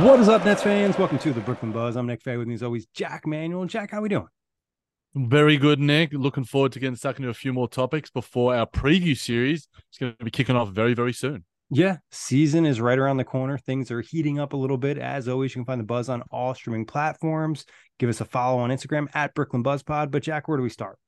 What is up, Nets fans? Welcome to the Brooklyn Buzz. I'm Nick Fay. With me as always, Jac Manuell. Jac, how are we doing? Very good, Nick. Looking forward to getting stuck into a few more topics before our preview series. It's going to be kicking off very, very soon. Yeah, season is right around the corner. Things are heating up a little bit. As always, you can find the Buzz on all streaming platforms. Give us a follow on Instagram at Brooklyn Buzz Pod. But Jac, where do we start?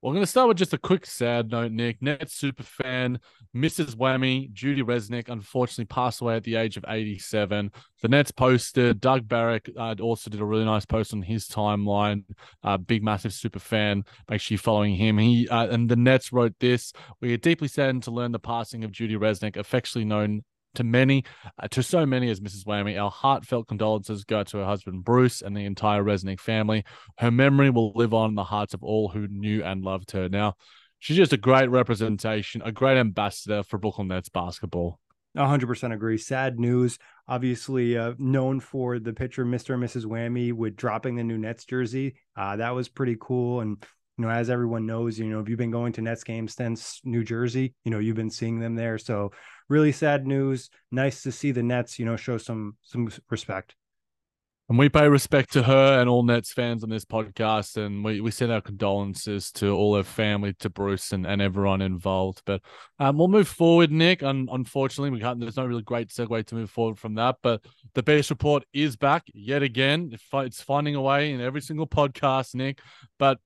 Well, I'm going to start with just a quick sad note, Nick. Net super fan, Mrs. Whammy, Judy Resnick, unfortunately passed away at the age of 87. The Nets posted, Doug Barrick uh, also did a really nice post on his timeline. Uh, big, massive super fan. Make sure you're following him. He uh, And the Nets wrote this We are deeply saddened to learn the passing of Judy Resnick, affectionately known to many, uh, to so many as Mrs. Whammy. Our heartfelt condolences go to her husband Bruce and the entire Resnick family. Her memory will live on in the hearts of all who knew and loved her. Now, she's just a great representation, a great ambassador for Brooklyn Nets basketball. 100% agree. Sad news. Obviously, uh, known for the picture Mr. and Mrs. Whammy with dropping the new Nets jersey. Uh, that was pretty cool. And you know, as everyone knows, you know, if you've been going to Nets games since New Jersey, you know, you've been seeing them there. So really sad news. Nice to see the Nets, you know, show some some respect. And we pay respect to her and all Nets fans on this podcast. And we, we send our condolences to all her family, to Bruce and, and everyone involved. But um, we'll move forward, Nick. Un- unfortunately, we can't, there's no really great segue to move forward from that. But the BS report is back yet again. It's finding a way in every single podcast, Nick. But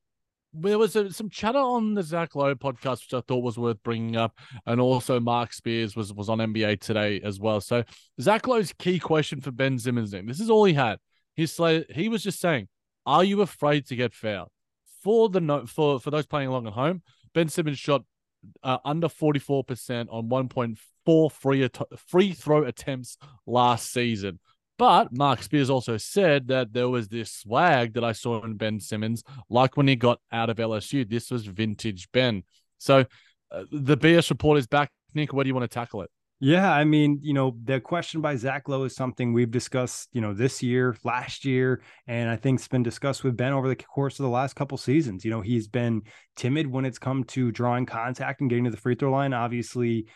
there was a, some chatter on the Zach Lowe podcast, which I thought was worth bringing up, and also Mark Spears was was on NBA today as well. So Zach Lowe's key question for Ben Simmons, this is all he had. He's he was just saying, "Are you afraid to get fouled?" For the note for for those playing along at home, Ben Simmons shot uh, under forty four percent on one point four free free throw attempts last season. But Mark Spears also said that there was this swag that I saw in Ben Simmons, like when he got out of LSU. This was vintage Ben. So uh, the BS report is back. Nick, where do you want to tackle it? Yeah, I mean, you know, the question by Zach Lowe is something we've discussed, you know, this year, last year, and I think it's been discussed with Ben over the course of the last couple seasons. You know, he's been timid when it's come to drawing contact and getting to the free throw line. Obviously,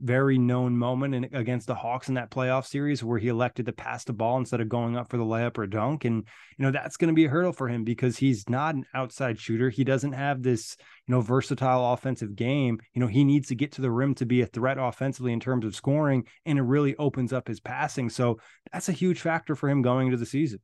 very known moment in, against the Hawks in that playoff series where he elected to pass the ball instead of going up for the layup or dunk. And, you know, that's going to be a hurdle for him because he's not an outside shooter. He doesn't have this, you know, versatile offensive game. You know, he needs to get to the rim to be a threat offensively in terms of scoring, and it really opens up his passing. So that's a huge factor for him going into the season.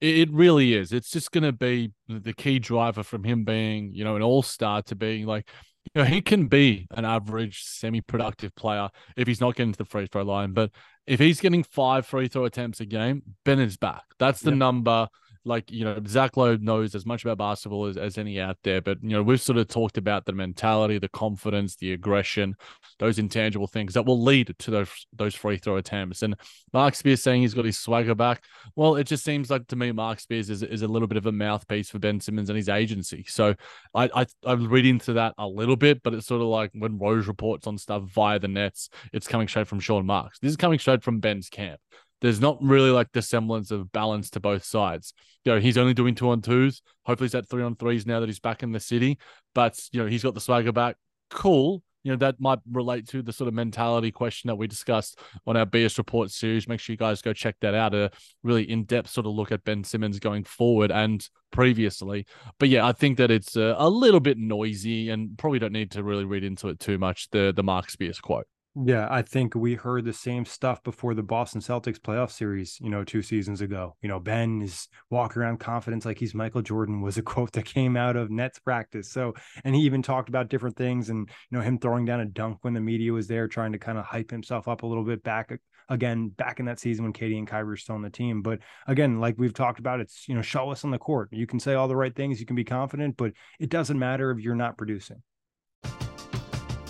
It really is. It's just going to be the key driver from him being, you know, an all star to being like, you know, he can be an average, semi-productive player if he's not getting to the free throw line. But if he's getting five free throw attempts a game, Ben is back. That's the yep. number like you know Zach Lowe knows as much about basketball as, as any out there, but you know we've sort of talked about the mentality, the confidence, the aggression, those intangible things that will lead to those those free throw attempts. And Mark Spears saying he's got his swagger back. Well, it just seems like to me Mark Spears is, is a little bit of a mouthpiece for Ben Simmons and his agency. So I I I'm reading into that a little bit, but it's sort of like when Rose reports on stuff via the nets, it's coming straight from Sean Marks. This is coming straight from Ben's camp there's not really like the semblance of balance to both sides. You know, he's only doing two on twos. Hopefully, he's at three on threes now that he's back in the city. But you know, he's got the swagger back. cool you know that might relate to the sort of mentality question that we discussed on our BS report series. Make sure you guys go check that out. A really in-depth sort of look at Ben Simmons going forward and previously. But yeah, I think that it's a, a little bit noisy and probably don't need to really read into it too much. The the Mark Spears quote. Yeah, I think we heard the same stuff before the Boston Celtics playoff series, you know, two seasons ago. You know, Ben is walking around confidence like he's Michael Jordan was a quote that came out of Nets practice. So, and he even talked about different things and, you know, him throwing down a dunk when the media was there, trying to kind of hype himself up a little bit back again, back in that season when KD and Kyrie were still on the team. But again, like we've talked about, it's, you know, show us on the court. You can say all the right things, you can be confident, but it doesn't matter if you're not producing.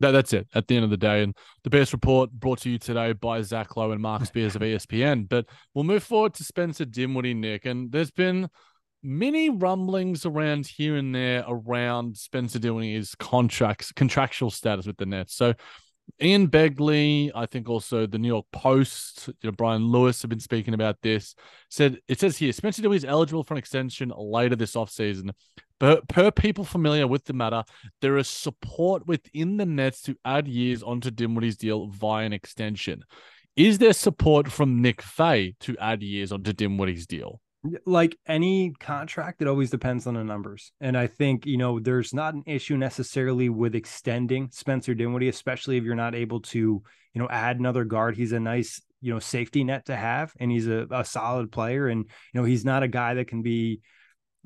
that, that's it at the end of the day. And the BS report brought to you today by Zach Lowe and Mark Spears of ESPN. But we'll move forward to Spencer Dinwiddie, Nick. And there's been many rumblings around here and there around Spencer Dinwiddie's contracts, contractual status with the Nets. So Ian Begley, I think also the New York Post, you know, Brian Lewis have been speaking about this. Said it says here Spencer Dinwiddie is eligible for an extension later this offseason. But per people familiar with the matter, there is support within the Nets to add years onto Dinwiddie's deal via an extension. Is there support from Nick Fay to add years onto Dinwiddie's deal? Like any contract, it always depends on the numbers. And I think, you know, there's not an issue necessarily with extending Spencer Dinwiddie, especially if you're not able to, you know, add another guard. He's a nice, you know, safety net to have, and he's a, a solid player. And, you know, he's not a guy that can be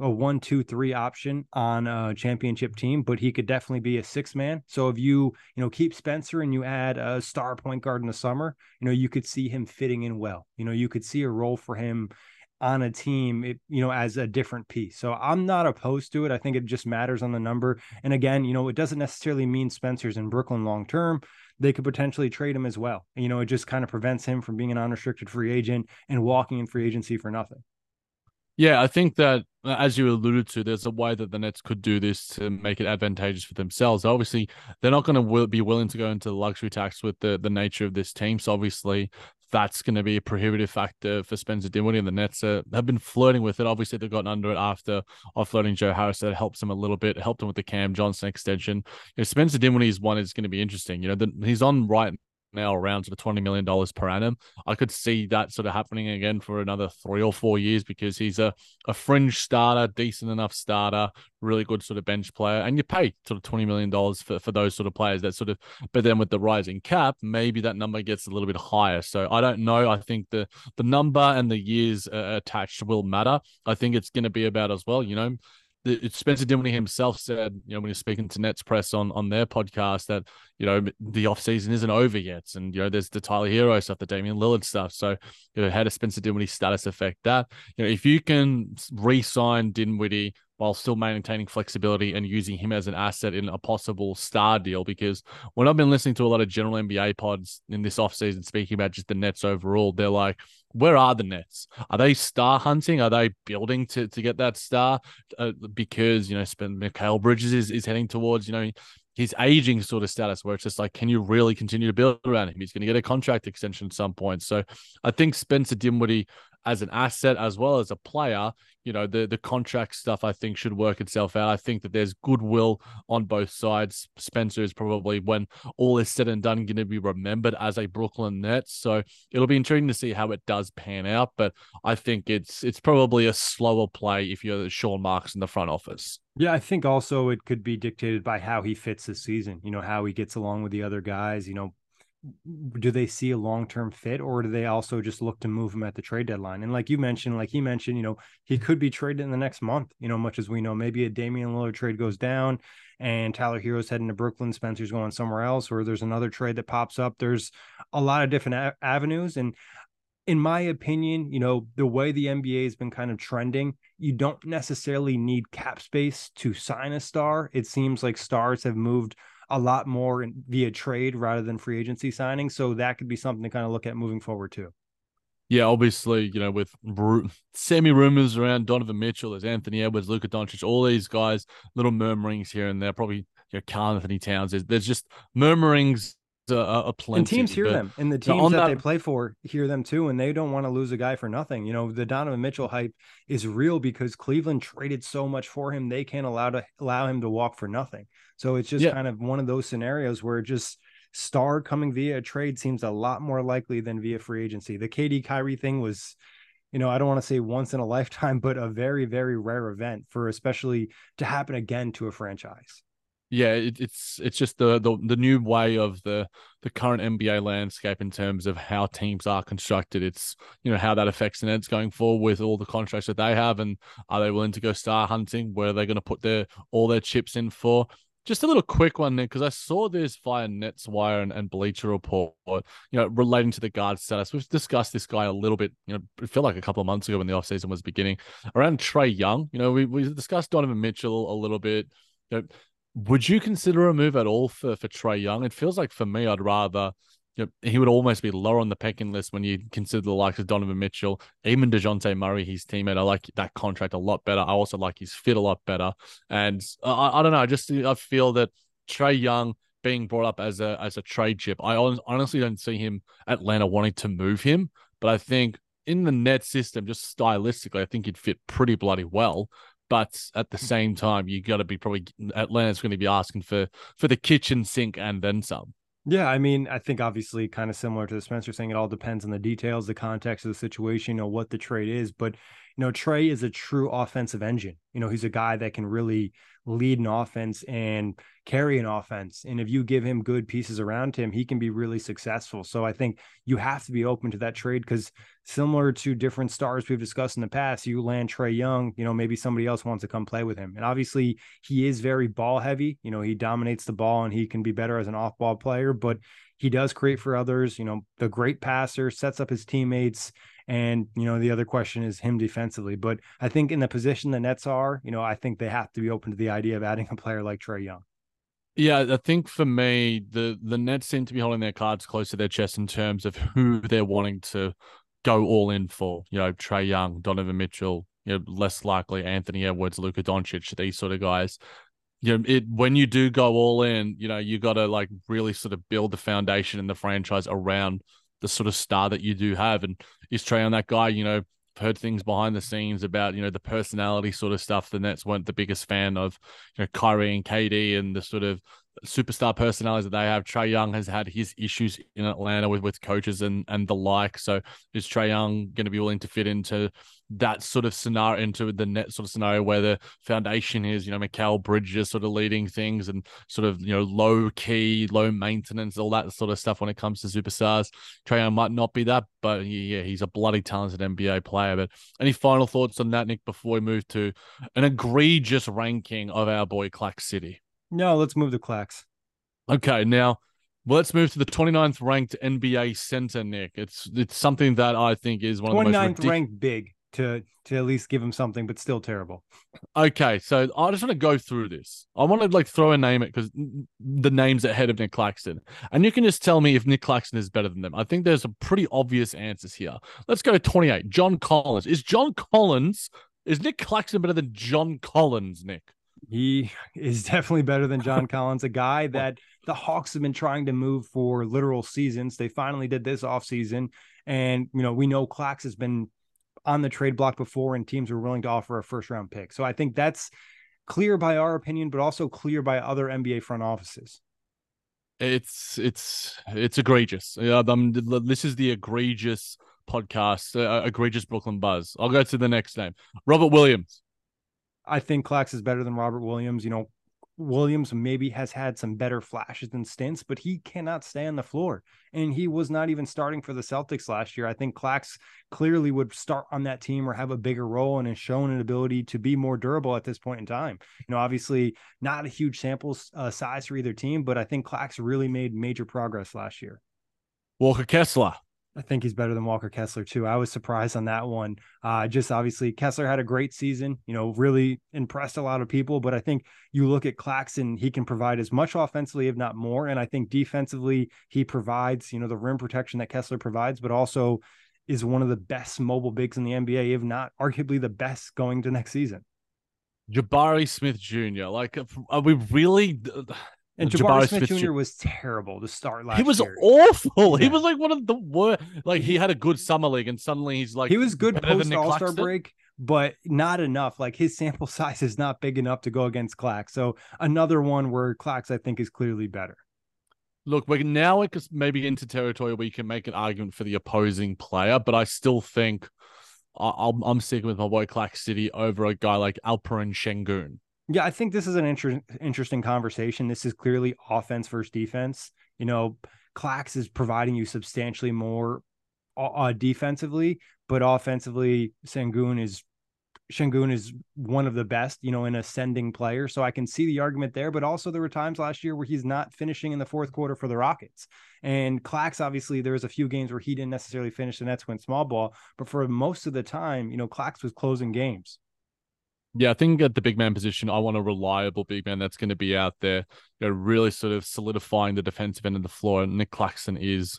a one, two, three option on a championship team, but he could definitely be a six man. So if you, you know, keep Spencer and you add a star point guard in the summer, you know, you could see him fitting in well. You know, you could see a role for him on a team, it, you know, as a different piece. So I'm not opposed to it. I think it just matters on the number. And again, you know, it doesn't necessarily mean Spencer's in Brooklyn long term. They could potentially trade him as well. You know, it just kind of prevents him from being an unrestricted free agent and walking in free agency for nothing. Yeah, I think that uh, as you alluded to, there's a way that the Nets could do this to make it advantageous for themselves. Obviously, they're not going to be willing to go into the luxury tax with the the nature of this team. So obviously, that's going to be a prohibitive factor for Spencer Dinwiddie and the Nets uh, have been flirting with it. Obviously, they've gotten under it after offloading Joe Harris. That helps them a little bit. It helped them with the Cam Johnson extension. You know, Spencer Dinwiddie's one is going to be interesting. You know, the, he's on right now around sort of twenty million dollars per annum. I could see that sort of happening again for another three or four years because he's a, a fringe starter, decent enough starter, really good sort of bench player, and you pay sort of twenty million dollars for, for those sort of players. That sort of, but then with the rising cap, maybe that number gets a little bit higher. So I don't know. I think the the number and the years uh, attached will matter. I think it's going to be about as well. You know, Spencer Dinwiddie himself said, you know, when he was speaking to Nets Press on on their podcast, that you know the off season isn't over yet, and you know there's the Tyler Herro stuff, the Damian Lillard stuff. So, you know, how does Spencer Dinwiddie status affect that? You know, if you can re-sign Dinwiddie while still maintaining flexibility and using him as an asset in a possible star deal. Because when I've been listening to a lot of general NBA pods in this offseason speaking about just the Nets overall, they're like, where are the Nets? Are they star hunting? Are they building to, to get that star? Uh, because, you know, Mikal Bridges is, is heading towards, you know, his aging sort of status where it's just like, can you really continue to build around him? He's going to get a contract extension at some point. So I think Spencer Dinwiddie as an asset as well as a player, you know, the the contract stuff I think should work itself out. I think that there's goodwill on both sides. Spencer is probably when all is said and done going to be remembered as a Brooklyn Nets. So it'll be intriguing to see how it does pan out. But I think it's it's probably a slower play if you're Sean Marks in the front office. Yeah, I think also it could be dictated by how he fits this season. You know, how he gets along with the other guys. You know, do they see a long-term fit or do they also just look to move him at the trade deadline? And like you mentioned like he mentioned you know he could be traded in the next month you know much as we know. Maybe a Damian Lillard trade goes down and Tyler Herro's heading to Brooklyn Spencer's going somewhere else or there's another trade that pops up. There's a lot of different a- avenues. And in my opinion, you know, the way the NBA has been kind of trending, you don't necessarily need cap space to sign a star. It seems like stars have moved a lot more in, via trade rather than free agency signing. So that could be something to kind of look at moving forward too. Yeah, obviously, you know, with semi rumors around Donovan Mitchell, there's Anthony Edwards, Luka Doncic, all these guys, little murmurings here and there. Probably you know, Karl Anthony Towns. There's, there's just murmurings a, uh, a plenty. And teams hear them, and the teams that, that, they play for hear them too, and they don't want to lose a guy for nothing. You know, the Donovan Mitchell hype is real because Cleveland traded so much for him; they can't allow to allow him to walk for nothing. So it's just yeah. kind of one of those scenarios where just star coming via a trade seems a lot more likely than via free agency. The KD Kyrie thing was you know, I don't want to say once in a lifetime, but a very, very rare event for especially to happen again to a franchise yeah, it, it's it's just the, the the new way of the the current NBA landscape in terms of how teams are constructed. It's you know how that affects the Nets going forward with all the contracts that they have, and are they willing to go star hunting? Where are they going to put their all their chips in for? Just a little quick one, Nick, because I saw this via Nets Wire and, and Bleacher Report, you know, relating to the guard status. We've discussed this guy a little bit, you know, it felt like a couple of months ago when the offseason was beginning around Trae Young. You know, we, we discussed Donovan Mitchell a little bit. You know, would you consider a move at all for for Trae Young? It feels like for me, I'd rather. You know, he would almost be lower on the pecking list when you consider the likes of Donovan Mitchell, even Dejounte Murray, his teammate. I like that contract a lot better. I also like his fit a lot better. And I, I don't know. I just I feel that Trae Young being brought up as a as a trade chip, I honestly don't see him Atlanta wanting to move him. But I think in the net system, just stylistically, I think he'd fit pretty bloody well. But at the same time, you got to be probably Atlanta's going to be asking for for the kitchen sink and then some. Yeah, I mean, I think obviously kind of similar to the Spencer saying it all depends on the details, the context of the situation, you know, what the trade is. But, you know, Trae is a true offensive engine. You know, he's a guy that can really lead an offense and carry an offense. And if you give him good pieces around him, he can be really successful. So I think you have to be open to that trade because similar to different stars we've discussed in the past, you land Trae Young, you know, maybe somebody else wants to come play with him. And obviously he is very ball heavy. You know, he dominates the ball and he can be better as an off ball player, but he does create for others, you know, the great passer, sets up his teammates and, you know, the other question is him defensively. But I think in the position the Nets are, you know, I think they have to be open to the idea of adding a player like Trae Young. Yeah, I think for me, the the Nets seem to be holding their cards close to their chest in terms of who they're wanting to go all in for. You know, Trae Young, Donovan Mitchell, you know, less likely Anthony Edwards, Luka Doncic, these sort of guys. You know, it when you do go all in, you know, you got to like really sort of build the foundation in the franchise around the sort of star that you do have. And is Trae on that guy? You know, heard things behind the scenes about you know the personality sort of stuff. The Nets weren't the biggest fan of you know Kyrie and KD and the sort of superstar personalities that they have. Trae Young has had his issues in Atlanta with, with coaches and, and the like. So is Trae Young going to be willing to fit into that sort of scenario, into the net sort of scenario where the foundation is, you know, Mikal Bridges sort of leading things and sort of, you know, low key, low maintenance, all that sort of stuff when it comes to superstars. Trae Young might not be that, but yeah, he's a bloody talented NBA player. But any final thoughts on that, Nick, before we move to an egregious ranking of our boy Clax City? No, let's move to Clax. Okay, now let's move to the 29th ranked NBA center, Nick. It's it's something that I think is one of the most 29th ridic- ranked big to to at least give him something, but still terrible. Okay, so I just want to go through this. I want to like throw a name at because the name's ahead of Nic Claxton, and you can just tell me if Nic Claxton is better than them. I think there's some pretty obvious answers here. Let's go to 28. John Collins. Is John Collins? Is Nic Claxton better than John Collins, Nick? He is definitely better than John Collins, a guy that the Hawks have been trying to move for literal seasons. They finally did this offseason. And, you know, we know Clax has been on the trade block before and teams were willing to offer a first round pick. So I think that's clear by our opinion, but also clear by other NBA front offices. It's it's it's egregious. Yeah, um, this is the egregious podcast, uh, egregious Brooklyn Buzz. I'll go to the next name, Robert Williams. I think Clax is better than Robert Williams. You know, Williams maybe has had some better flashes and stints, but he cannot stay on the floor. And he was not even starting for the Celtics last year. I think Clax clearly would start on that team or have a bigger role and has shown an ability to be more durable at this point in time. You know, obviously not a huge sample uh, size for either team, but I think Clax really made major progress last year. Walker Kessler. I think he's better than Walker Kessler too. I was surprised on that one. Uh, just obviously Kessler had a great season, you know, really impressed a lot of people. But I think you look at Claxton, he can provide as much offensively, if not more. And I think defensively, he provides, you know, the rim protection that Kessler provides, but also is one of the best mobile bigs in the NBA, if not arguably the best going to next season. Jabari Smith Jr. Like, are we really? And Jabari, Jabari Smith, Smith, Jr. was terrible to start last. Year. He was year. awful. Yeah. He was like one of the worst. Like he had a good summer league, and suddenly he's like he was good post All Star break, but not enough. Like his sample size is not big enough to go against Clax. So another one where Clax I think is clearly better. Look, we're now it maybe into territory where you can make an argument for the opposing player, but I still think i am sticking with my boy Clax City over a guy like Alperen Sengun. Yeah, I think this is an inter- interesting conversation. This is clearly offense versus defense. You know, Clax is providing you substantially more uh, uh defensively, but offensively, Sengun is Sengun is one of the best, you know, an ascending player. So I can see the argument there, but also there were times last year where he's not finishing in the fourth quarter for the Rockets. And Clax, obviously, there was a few games where he didn't necessarily finish the Nets went small ball, but for most of the time, you know, Clax was closing games. Yeah, I think at the big man position, I want a reliable big man that's going to be out there, you know, really sort of solidifying the defensive end of the floor. And Nic Claxton is,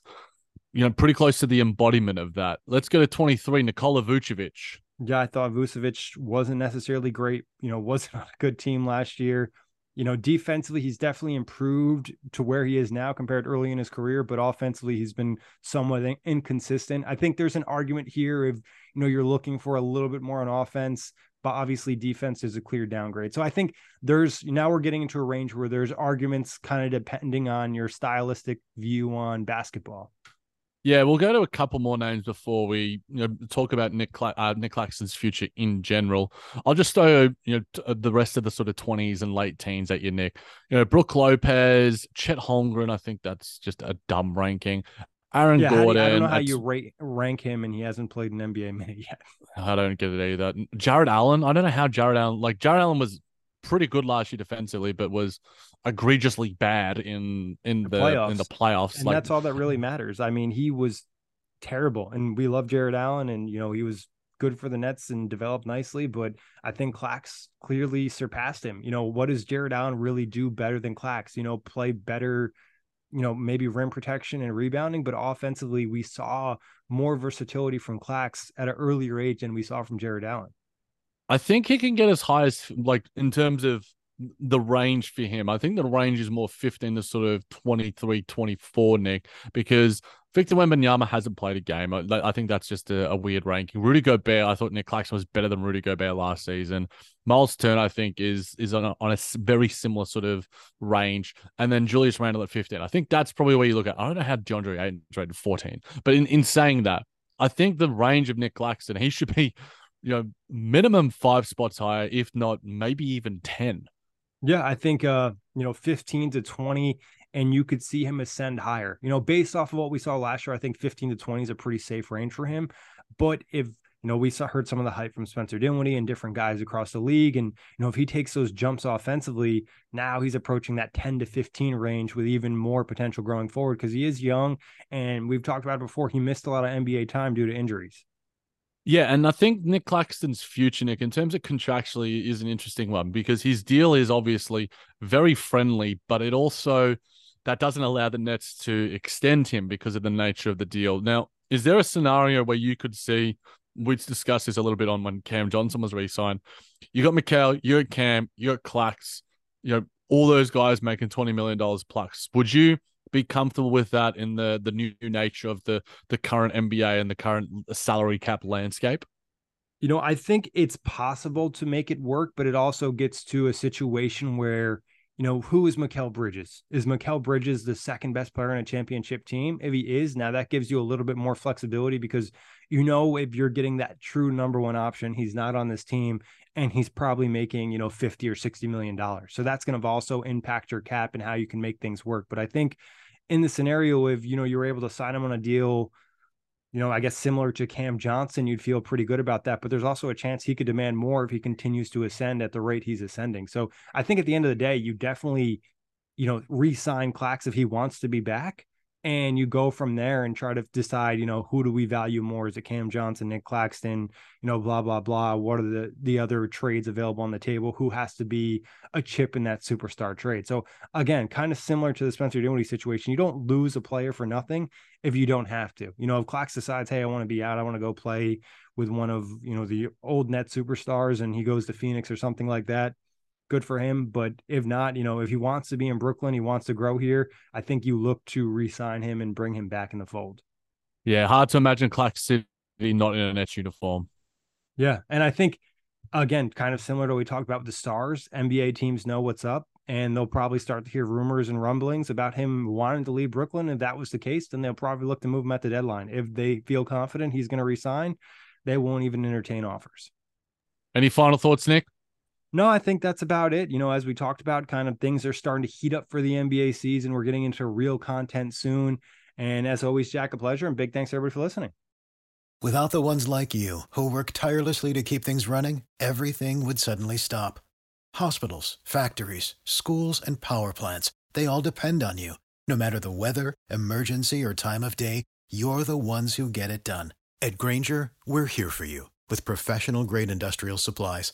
you know, pretty close to the embodiment of that. Let's go to 23, Nikola Vucevic. Yeah, I thought Vucevic wasn't necessarily great, you know, wasn't on a good team last year. You know, defensively, he's definitely improved to where he is now compared early in his career, but offensively, he's been somewhat inconsistent. I think there's an argument here if, you know, you're looking for a little bit more on offense but obviously defense is a clear downgrade. So I think there's now we're getting into a range where there's arguments kind of depending on your stylistic view on basketball. Yeah, we'll go to a couple more names before we you know, talk about Nick Cla- uh, Nic Claxton's future in general. I'll just throw you know t- uh, the rest of the sort of twenties and late teens at you, Nick. You know, Brook Lopez, Chet Holmgren. I think that's just a dumb ranking. Aaron yeah, Gordon. I don't know how you rate, rank him, and he hasn't played an NBA minute yet. I don't get it either. Jarrett Allen. I don't know how Jarrett Allen. Like Jarrett Allen was pretty good last year defensively, but was egregiously bad in in the, the playoffs. in the playoffs. And like, that's all that really matters. I mean, he was terrible, and we love Jarrett Allen, and you know he was good for the Nets and developed nicely, but I think Clax clearly surpassed him. You know, what does Jarrett Allen really do better than Clax? You know, play better you know, maybe rim protection and rebounding, but offensively, we saw more versatility from Clax at an earlier age than we saw from Jarrett Allen. I think he can get as high as like in terms of the range for him. I think the range is more 15 to sort of 23, 24, Nick, because Victor Wembanyama hasn't played a game. I, I think that's just a, a, weird ranking. Rudy Gobert, I thought Nic Claxton was better than Rudy Gobert last season. Myles Turner, I think, is is on a, on a very similar sort of range. And then Julius Randle at 15. I think that's probably where you look at. I don't know how DeAndre Ayton rated 14, but in, in saying that, I think the range of Nic Claxton, he should be, you know, minimum five spots higher, if not maybe even 10. Yeah, I think uh, you know, 15 to 20, and you could see him ascend higher. You know, based off of what we saw last year, I think 15 to 20 is a pretty safe range for him. But if you know, we saw heard some of the hype from Spencer Dinwiddie and different guys across the league. And, you know, if he takes those jumps offensively, now he's approaching that 10 to 15 range with even more potential growing forward because he is young. And we've talked about it before, he missed a lot of NBA time due to injuries. Yeah, and I think Nic Claxton's future, Nick, in terms of contractually, is an interesting one because his deal is obviously very friendly, but it also that doesn't allow the Nets to extend him because of the nature of the deal. Now, is there a scenario where you could see? We discussed this a little bit on when Cam Johnson was re-signed. You got Mikal, you got Cam, you got Clax, you know all those guys making twenty million dollars plus. Would you? Be comfortable with that in the the new nature of the the current NBA and the current salary cap landscape? You know, I think it's possible to make it work, but it also gets to a situation where, you know, who is Mikal Bridges? Is Mikal Bridges the second best player on a championship team? If he is, now that gives you a little bit more flexibility because you know if you're getting that true number one option, he's not on this team and he's probably making, you know, 50 or 60 million dollars. So that's going to also impact your cap and how you can make things work. But I think in the scenario if you know you were able to sign him on a deal you know, I guess similar to Cam Johnson, you'd feel pretty good about that. But there's also a chance he could demand more if he continues to ascend at the rate he's ascending. So I think at the end of the day, you definitely, you know, re-sign Clax if he wants to be back and you go from there and try to decide, you know, who do we value more? Is it Cam Johnson, Nic Claxton, you know, blah blah blah. What are the the other trades available on the table? Who has to be a chip in that superstar trade? So again, kind of similar to the Spencer Dinwiddie situation. You don't lose a player for nothing if you don't have to. You know, if Clax decides, hey, I want to be out, I want to go play with one of you know the old net superstars, and he goes to Phoenix or something like that good for him. But if not, you know, if he wants to be in Brooklyn, he wants to grow here. I think you look to re-sign him and bring him back in the fold. Yeah, hard to imagine Clax City not in a Nets uniform. Yeah, and I think again, kind of similar to what we talked about with the stars. NBA teams know what's up, and they'll probably start to hear rumors and rumblings about him wanting to leave Brooklyn. If that was the case, then they'll probably look to move him at the deadline. If they feel confident he's going to resign, they won't even entertain offers. Any final thoughts, Nick? No, I think that's about it. You know, as we talked about, kind of things are starting to heat up for the NBA season. We're getting into real content soon. And as always, Jac, a pleasure. And big thanks everybody for listening. Without the ones like you who work tirelessly to keep things running, everything would suddenly stop. Hospitals, factories, schools, and power plants, they all depend on you. No matter the weather, emergency, or time of day, you're the ones who get it done. At Grainger, we're here for you with professional grade industrial supplies.